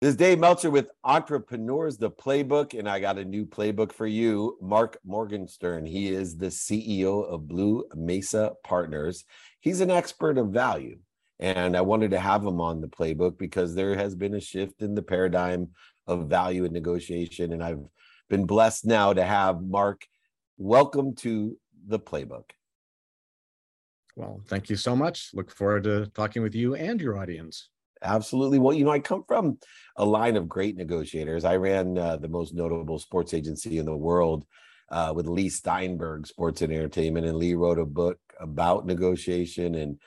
This is Dave Meltzer with Entrepreneurs, the Playbook, and I got a new playbook for you. Marc Morgenstern. He is the CEO of Blue Mesa Partners. He's an expert of value. And I wanted to have him on the playbook because there has been a shift in the paradigm of value and negotiation. And I've been blessed now to have Marc. Welcome to the playbook. Well, thank you so much. Look forward to talking with you and your audience. Absolutely. Well, you know, I come from a line of great negotiators. I ran uh, the most notable sports agency in the world uh, with Leigh Steinberg Sports and Entertainment, and Leigh wrote a book about negotiation. And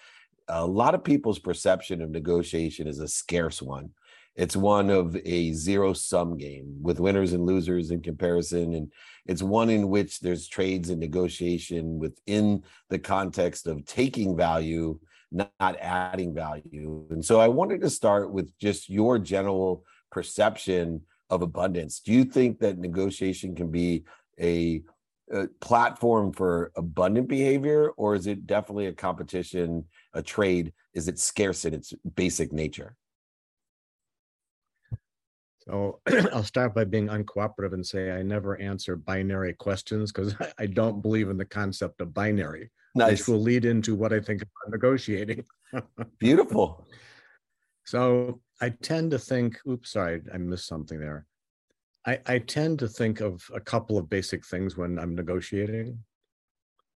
a lot of people's perception of negotiation is a scarce one. It's one of a zero sum game with winners and losers in comparison. And it's one in which there's trades and negotiation within the context of taking value not adding value. And so I wanted to start with just your general perception of abundance. Do you think that negotiation can be a, a, platform for abundant behavior, or is it definitely a competition, a trade? Is it scarce in its basic nature? So I'll start by being uncooperative and say I never answer binary questions because I don't believe in the concept of binary nice. which will lead into what I think about negotiating. Beautiful. So I tend to think, oops, sorry, I missed something there. I, I tend to think of a couple of basic things when I'm negotiating.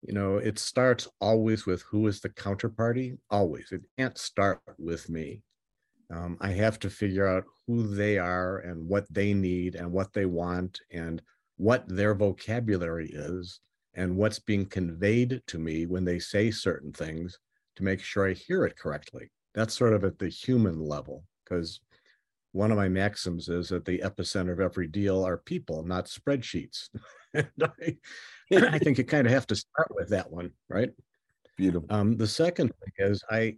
You know, it starts always with who is the counterparty, always. It can't start with me. Um, I have to figure out who they are and what they need and what they want and what their vocabulary is and what's being conveyed to me when they say certain things to make sure I hear it correctly. That's sort of at the human level, because one of my maxims is that the epicenter of every deal are people, not spreadsheets. and I, I think you kind of have to start with that one, right? Beautiful. Um, the second thing is I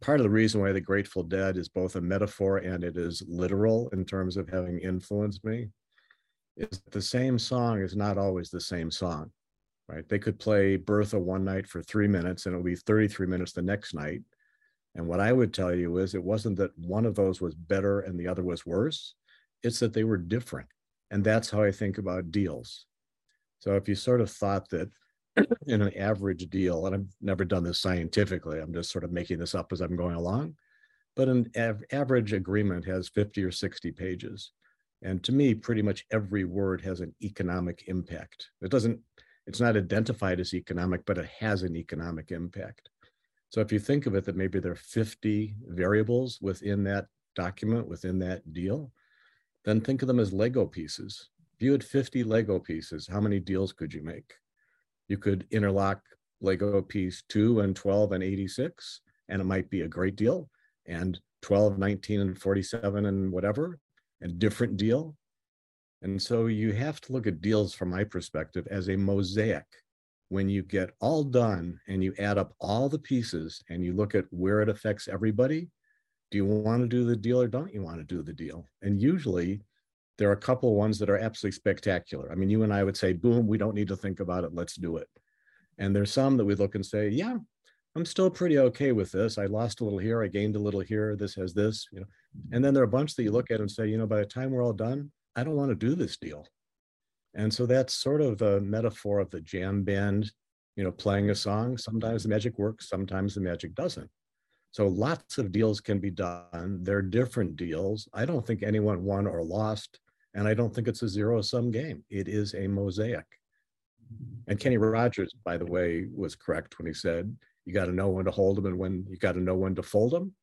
part of the reason why the Grateful Dead is both a metaphor and it is literal in terms of having influenced me is the same song is not always the same song right? They could play Bertha one night for three minutes and it'll be 33 minutes the next night. And what I would tell you is it wasn't that one of those was better and the other was worse, it's that they were different. And that's how I think about deals. So if you sort of thought that in an average deal, and I've never done this scientifically, I'm just sort of making this up as I'm going along, but an av- average agreement has 50 or 60 pages. And to me, pretty much every word has an economic impact. It doesn't it's not identified as economic, but it has an economic impact. So if you think of it that maybe there are 50 variables within that document, within that deal, then think of them as Lego pieces. If you had 50 Lego pieces, how many deals could you make? You could interlock Lego piece 2 and 12 and 86, and it might be a great deal, and 12, 19, and 47 and whatever, and different deal. And so you have to look at deals from my perspective as a mosaic. When you get all done and you add up all the pieces and you look at where it affects everybody, do you want to do the deal or don't you want to do the deal? And usually there are a couple ones that are absolutely spectacular. I mean, you and I would say, boom, we don't need to think about it, let's do it. And there's some that we look and say, yeah, I'm still pretty okay with this. I lost a little here, I gained a little here, this has this, you know. And then there are a bunch that you look at and say, you know, by the time we're all done, I don't want to do this deal. And so that's sort of a metaphor of the jam band, you know, playing a song. Sometimes the magic works, sometimes the magic doesn't. So lots of deals can be done. They're different deals. I don't think anyone won or lost. And I don't think it's a zero sum game. It is a mosaic. And Kenny Rogers, by the way, was correct when he said, you got to know when to hold them and when you got to know when to fold them.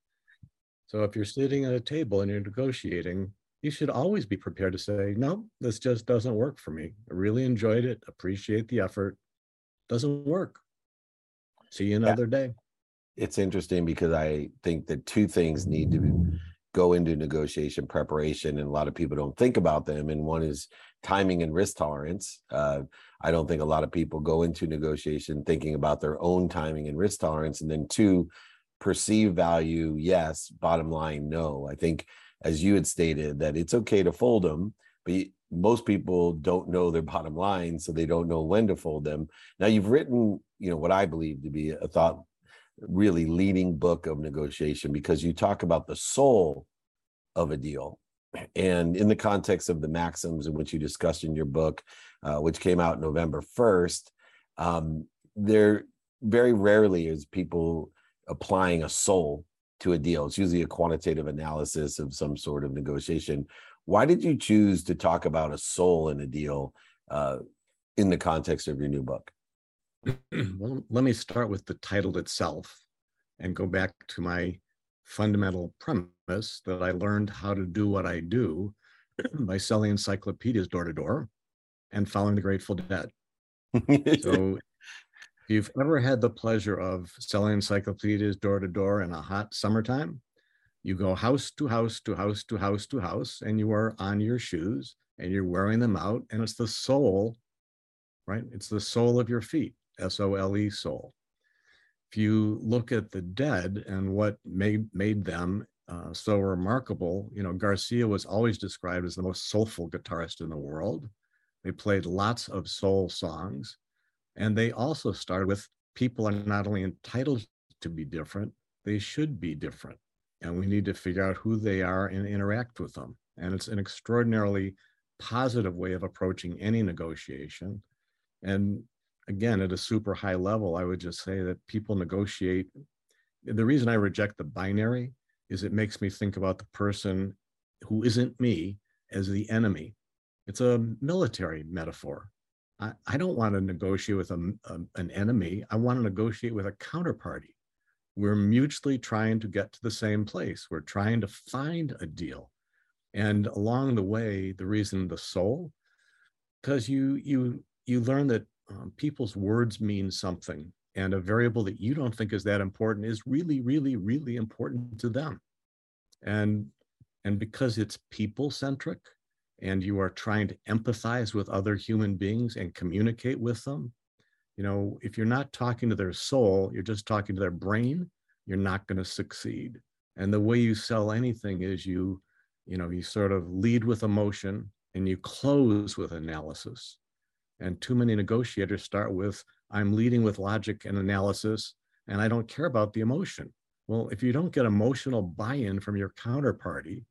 So if you're sitting at a table and you're negotiating, you should always be prepared to say, no, this just doesn't work for me. I really enjoyed it, appreciate the effort. Doesn't work. See you another yeah. day. It's interesting because I think that two things need to go into negotiation preparation, and a lot of people don't think about them. And one is timing and risk tolerance. Uh, I don't think a lot of people go into negotiation thinking about their own timing and risk tolerance. And then two, perceived value, yes, bottom line, no. I think as you had stated, that it's okay to fold them, but most people don't know their bottom line, so they don't know when to fold them. Now, you've written, you know, what I believe to be a thought really leading book of negotiation because you talk about the soul of a deal and in the context of the maxims in which you discussed in your book, uh, which came out November 1st, um, there very rarely is people applying a soul to a deal. It's usually a quantitative analysis of some sort of negotiation. Why did you choose to talk about a soul in a deal uh, in the context of your new book? well, let me start with the title itself and go back to my fundamental premise that I learned how to do what I do by selling encyclopedias door to door and following the Grateful Dead. so you've ever had the pleasure of selling encyclopedias door to door in a hot summertime, you go house to house to house to house to house, and you are on your shoes and you're wearing them out, and it's the sole, right? It's the sole of your feet, S O L E, soul if you look at the dead and what made made them uh, so remarkable, you know, Garcia was always described as the most soulful guitarist in the world. They played lots of soul songs, and they also started with people are not only entitled to be different, they should be different, and we need to figure out who they are and interact with them. And it's an extraordinarily positive way of approaching any negotiation. And again, at a super high level, I would just say that people negotiate. The reason I reject the binary is it makes me think about the person who isn't me as the enemy. It's a military metaphor. I, I don't want to negotiate with a, a, an enemy. I want to negotiate with a counterparty. We're mutually trying to get to the same place. We're trying to find a deal. And along the way, the reason the soul, because you you you learn that um, people's words mean something and a variable that you don't think is that important is really really really important to them and and because it's people centric and you are trying to empathize with other human beings and communicate with them you know if you're not talking to their soul you're just talking to their brain you're not going to succeed and the way you sell anything is you you know you sort of lead with emotion and you close with analysis and too many negotiators start with, I'm leading with logic and analysis, and I don't care about the emotion. Well, if you don't get emotional buy in from your counterparty,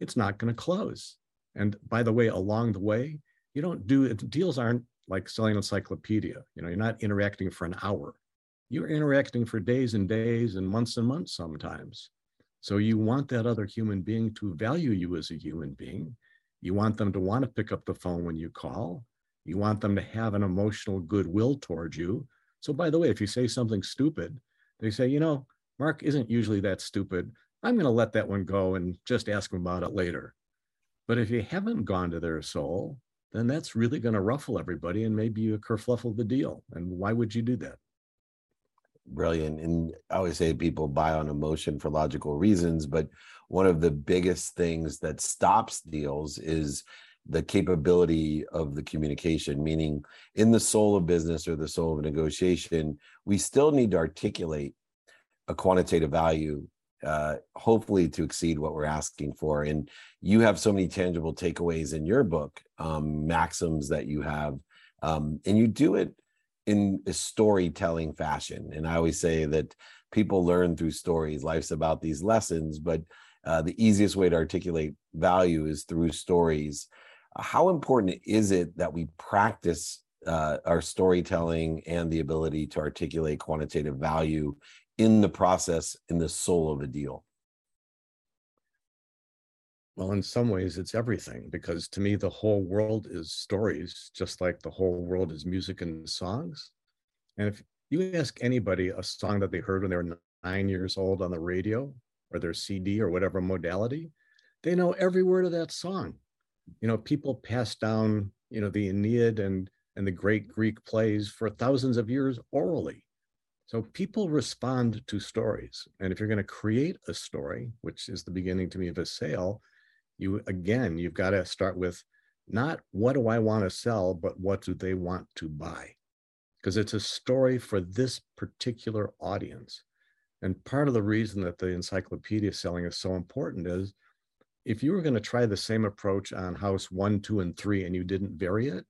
it's not going to close. And by the way, along the way, you don't do deals aren't like selling an encyclopedia. You know, you're not interacting for an hour. You're interacting for days and days and months and months sometimes. So you want that other human being to value you as a human being. You want them to want to pick up the phone when you call. You want them to have an emotional goodwill towards you. So, by the way, if you say something stupid, they say, you know, Marc isn't usually that stupid. I'm going to let that one go and just ask him about it later. But if you haven't gone to their soul, then that's really going to ruffle everybody and maybe you kerfluffle the deal. And why would you do that? Brilliant. And I always say people buy on emotion for logical reasons, but one of the biggest things that stops deals is the capability of the communication meaning in the soul of business or the soul of negotiation we still need to articulate a quantitative value uh, hopefully to exceed what we're asking for. And you have so many tangible takeaways in your book um, maxims that you have um, and you do it in a storytelling fashion. And i always say that people learn through stories. Life's about these lessons but uh, the easiest way to articulate value is through stories. How important is it that we practice uh, our storytelling and the ability to articulate quantitative value in the process in the soul of a deal. Well in some ways it's everything because to me the whole world is stories just like the whole world is music and songs. And if you ask anybody a song that they heard when they were nine years old on the radio or their cd or whatever modality they know every word of that song. You know, people passed down, you know, the Aeneid and and the great Greek plays for thousands of years orally. So people respond to stories. And if you're going to create a story, which is the beginning to me of a sale, you again, you've got to start with not what do I want to sell, but what do they want to buy? Because it's a story for this particular audience. And part of the reason that the encyclopedia selling is so important is if you were going to try the same approach on house one, two, and three, and you didn't vary it,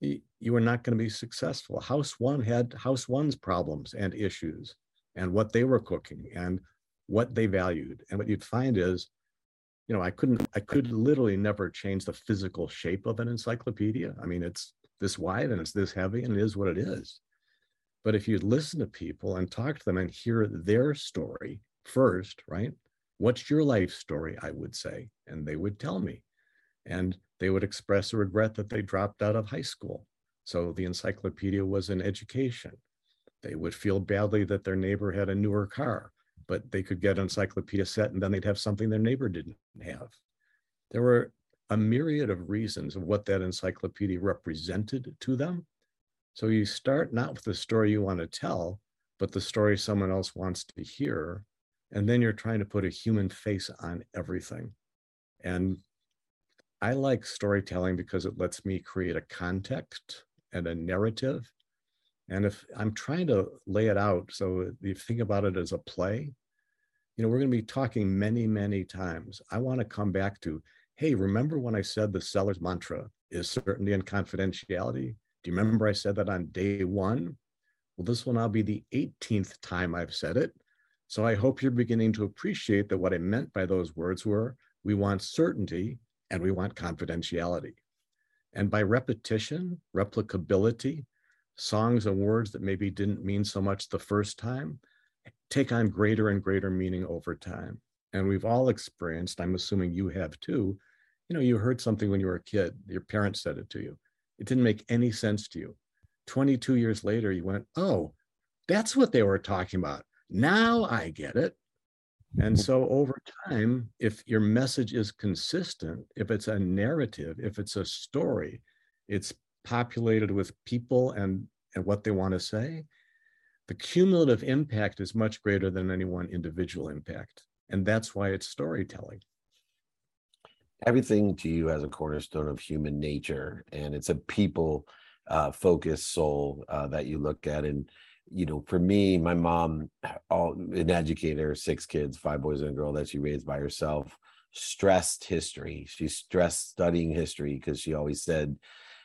you, were not going to be successful. House one had house one's problems and issues and what they were cooking and what they valued. And what you'd find is, you know, I couldn't, I could literally never change the physical shape of an encyclopedia. I mean, it's this wide and it's this heavy and it is what it is. But if you listen to people and talk to them and hear their story first, right? What's your life story? I would say. And they would tell me. And they would express a regret that they dropped out of high school. So the encyclopedia was an education. They would feel badly that their neighbor had a newer car, but they could get an encyclopedia set and then they'd have something their neighbor didn't have. There were a myriad of reasons of what that encyclopedia represented to them. So you start not with the story you want to tell, but the story someone else wants to hear. And then you're trying to put a human face on everything. And I like storytelling because it lets me create a context and a narrative. And if I'm trying to lay it out, so you think about it as a play, you know, we're going to be talking many, many times. I want to come back to, hey, remember when I said the seller's mantra is certainty and confidentiality? Do you remember I said that on day one? Well, this will now be the 18th time I've said it. So I hope you're beginning to appreciate that what I meant by those words were we want certainty and we want confidentiality. And by repetition, replicability, songs and words that maybe didn't mean so much the first time take on greater and greater meaning over time. And we've all experienced, I'm assuming you have too, you know, you heard something when you were a kid, your parents said it to you. It didn't make any sense to you. 22 years later, you went, oh, that's what they were talking about. Now I get it. And so over time, if your message is consistent, if it's a narrative, if it's a story, it's populated with people and, and what they want to say, the cumulative impact is much greater than any one individual impact. And that's why it's storytelling. Everything to you has a cornerstone of human nature, and it's a people uh, focused soul uh, that you look at. And you know, for me, my mom, uh, all an educator, six kids, five boys and a girl that she raised by herself, stressed history. She stressed studying history because she always said,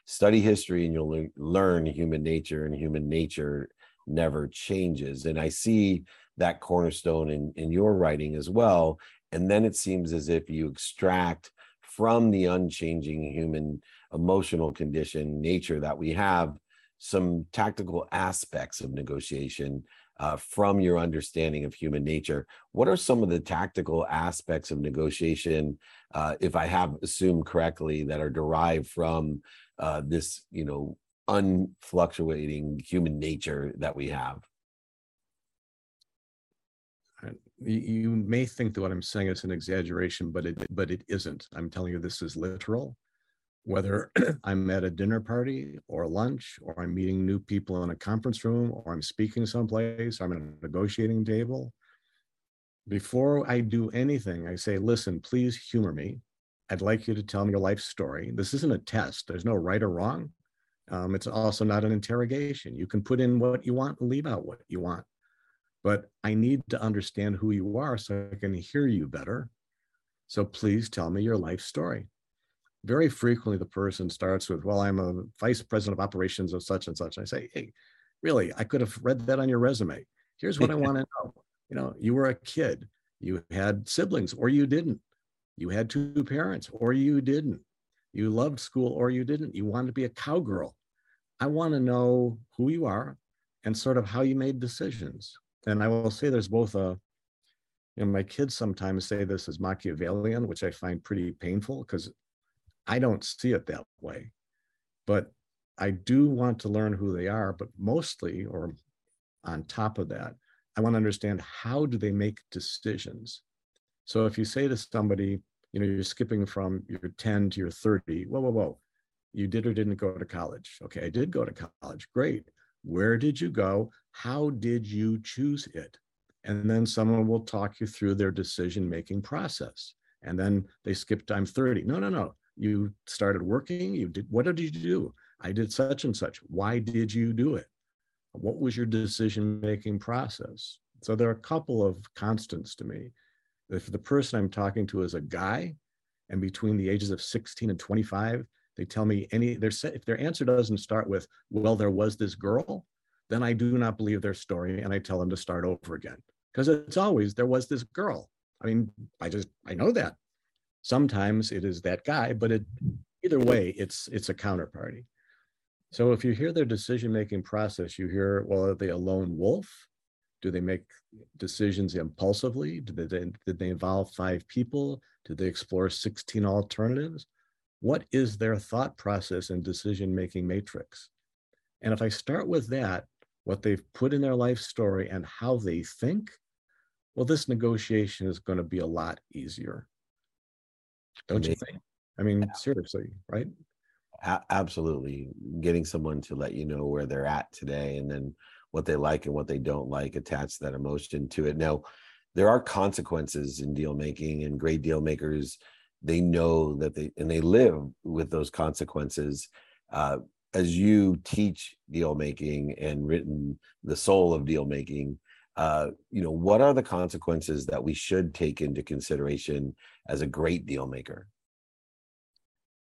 study history and you'll le- learn human nature, and human nature never changes. And I see that cornerstone in, in your writing as well. And then it seems as if you extract from the unchanging human emotional condition nature that we have some tactical aspects of negotiation uh, from your understanding of human nature. What are some of the tactical aspects of negotiation, uh, if I have assumed correctly, that are derived from uh, this, you know, unfluctuating human nature that we have? You may think that what I'm saying is an exaggeration, but it but it isn't. I'm telling you this is literal whether I'm at a dinner party or lunch, or I'm meeting new people in a conference room, or I'm speaking someplace, I'm at a negotiating table. Before I do anything, I say, listen, please humor me. I'd like you to tell me your life story. This isn't a test, there's no right or wrong. Um, it's also not an interrogation. You can put in what you want and leave out what you want. But I need to understand who you are so I can hear you better. So please tell me your life story very frequently the person starts with, well, I'm a vice president of operations of such and such. And I say, hey, really, I could have read that on your resume. Here's what I want to know. You know, you were a kid, you had siblings or you didn't. You had two parents or you didn't. You loved school or you didn't. You wanted to be a cowgirl. I want to know who you are and sort of how you made decisions. And I will say there's both a, you know, my kids sometimes say this is Machiavellian, which I find pretty painful because I don't see it that way. But I do want to learn who they are, but mostly, or on top of that, I want to understand how do they make decisions. So if you say to somebody, you know, you're skipping from your 10 to your 30, whoa, whoa, whoa, you did or didn't go to college. Okay, I did go to college. Great. Where did you go? How did you choose it? And then someone will talk you through their decision making process. And then they skip time 30. No, no, no you started working you did what did you do? I did such and such. Why did you do it? What was your decision making process? So there are a couple of constants to me. If the person i'm talking to is a guy and between the ages of 16 and 25 they tell me any their if their answer doesn't start with well there was this girl then i do not believe their story and i tell them to start over again. Because it's always there was this girl. I mean i just i know that Sometimes it is that guy, but it either way, it's it's a counterparty. So if you hear their decision-making process, you hear, well, are they a lone wolf? Do they make decisions impulsively? Did they, did they involve five people? Did they explore 16 alternatives? What is their thought process and decision-making matrix? And if I start with that, what they've put in their life story and how they think, well, this negotiation is going to be a lot easier. Don't you think? I mean, seriously, right? A- absolutely. Getting someone to let you know where they're at today and then what they like and what they don't like, attach that emotion to it. Now, there are consequences in deal making, and great deal makers, they know that they and they live with those consequences. Uh, as you teach deal making and written the soul of deal making, uh, you know, what are the consequences that we should take into consideration as a great deal maker?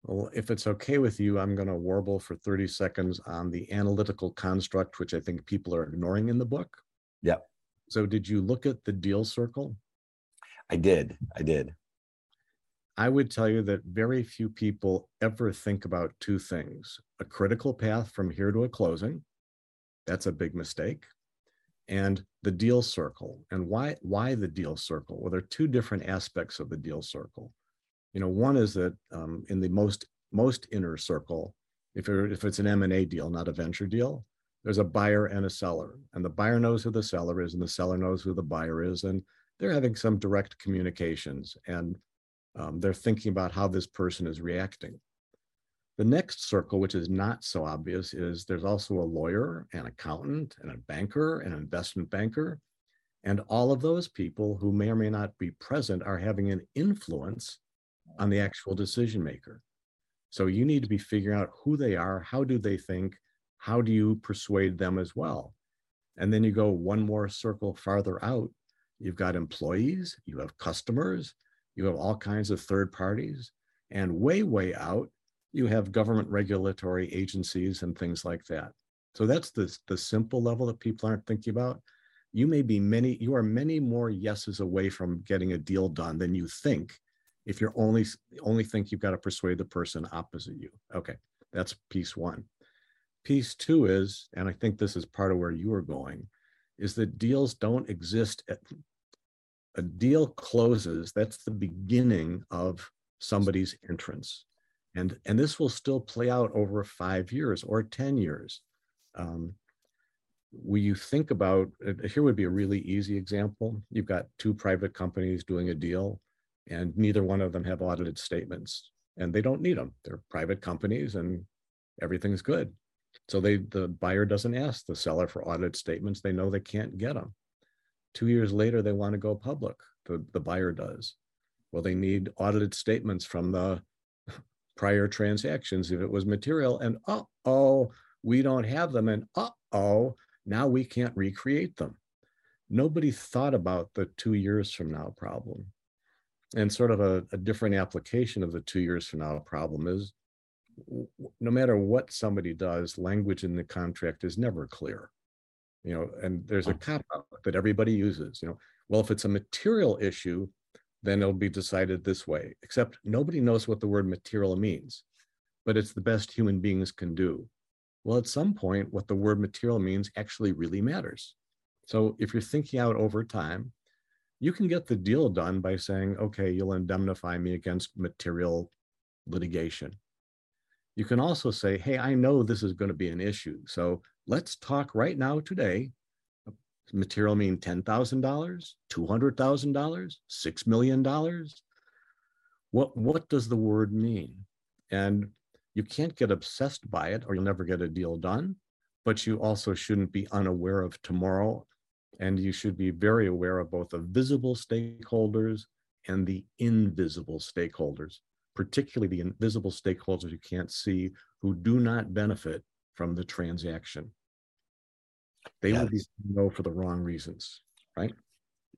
Well, if it's okay with you, I'm going to warble for 30 seconds on the analytical construct, which I think people are ignoring in the book. Yeah. So, did you look at the deal circle? I did. I did. I would tell you that very few people ever think about two things a critical path from here to a closing. That's a big mistake. And the deal circle. And why, why the deal circle? Well, there are two different aspects of the deal circle you know one is that um, in the most most inner circle if, if it's an m&a deal not a venture deal there's a buyer and a seller and the buyer knows who the seller is and the seller knows who the buyer is and they're having some direct communications and um, they're thinking about how this person is reacting the next circle which is not so obvious is there's also a lawyer an accountant and a banker an investment banker and all of those people who may or may not be present are having an influence on the actual decision maker. So you need to be figuring out who they are, how do they think, how do you persuade them as well? And then you go one more circle farther out. You've got employees, you have customers, you have all kinds of third parties, and way, way out, you have government regulatory agencies and things like that. So that's the, the simple level that people aren't thinking about. You may be many, you are many more yeses away from getting a deal done than you think if you're only only think you've got to persuade the person opposite you okay that's piece one piece two is and i think this is part of where you are going is that deals don't exist at a deal closes that's the beginning of somebody's entrance and and this will still play out over five years or 10 years. Um, when you think about here would be a really easy example. You've got two private companies doing a deal and neither one of them have audited statements and they don't need them. They're private companies and everything's good. So they the buyer doesn't ask the seller for audited statements. They know they can't get them. Two years later they want to go public. The, the buyer does. Well they need audited statements from the prior transactions if it was material and uh-oh we don't have them and uh-oh now we can't recreate them nobody thought about the two years from now problem and sort of a, a different application of the two years from now problem is no matter what somebody does, language in the contract is never clear. You know, and there's a oh. cop out that everybody uses. You know, well, if it's a material issue, then it'll be decided this way. Except nobody knows what the word material means, but it's the best human beings can do. Well, at some point, what the word material means actually really matters. So if you're thinking out over time, you can get the deal done by saying, okay, you'll indemnify me against material litigation. You can also say, hey, I know this is going to be an issue. So let's talk right now today. Material mean $10,000, $200,000, $6 million? What, what does the word mean? And you can't get obsessed by it or you'll never get a deal done, but you also shouldn't be unaware of tomorrow and you should be very aware of both the visible stakeholders and the invisible stakeholders, particularly the invisible stakeholders you can't see who do not benefit from the transaction. They yes. will be no for the wrong reasons, right?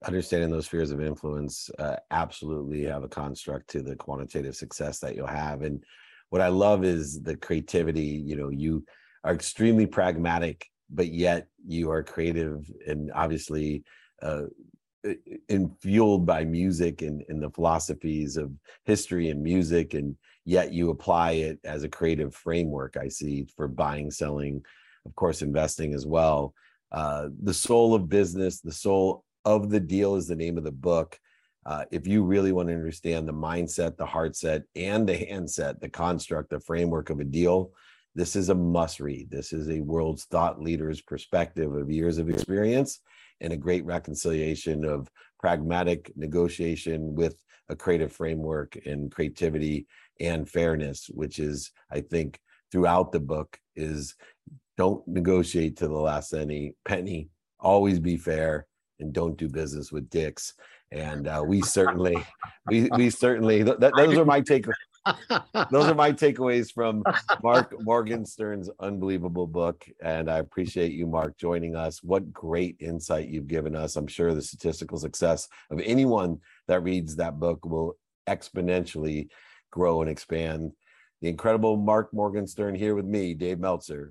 Understanding those spheres of influence uh, absolutely have a construct to the quantitative success that you'll have. And what I love is the creativity. You know, you are extremely pragmatic but yet you are creative and obviously uh, and fueled by music and, and the philosophies of history and music and yet you apply it as a creative framework i see for buying selling of course investing as well. Uh, the soul of business the soul of the deal is the name of the book. Uh, if you really want to understand the mindset the heart set and the handset the construct the framework of a deal this is a must read. This is a world's thought leader's perspective of years of experience and a great reconciliation of pragmatic negotiation with a creative framework and creativity and fairness, which is, I think, throughout the book is don't negotiate to the last any penny, always be fair, and don't do business with dicks. And uh, we certainly, we we certainly, th- those are my take those are my takeaways from Marc Morgenstern's unbelievable book. And I appreciate you, Marc, joining us. What great insight you've given us. I'm sure the statistical success of anyone that reads that book will exponentially grow and expand. The incredible Marc Morgenstern here with me, Dave Meltzer.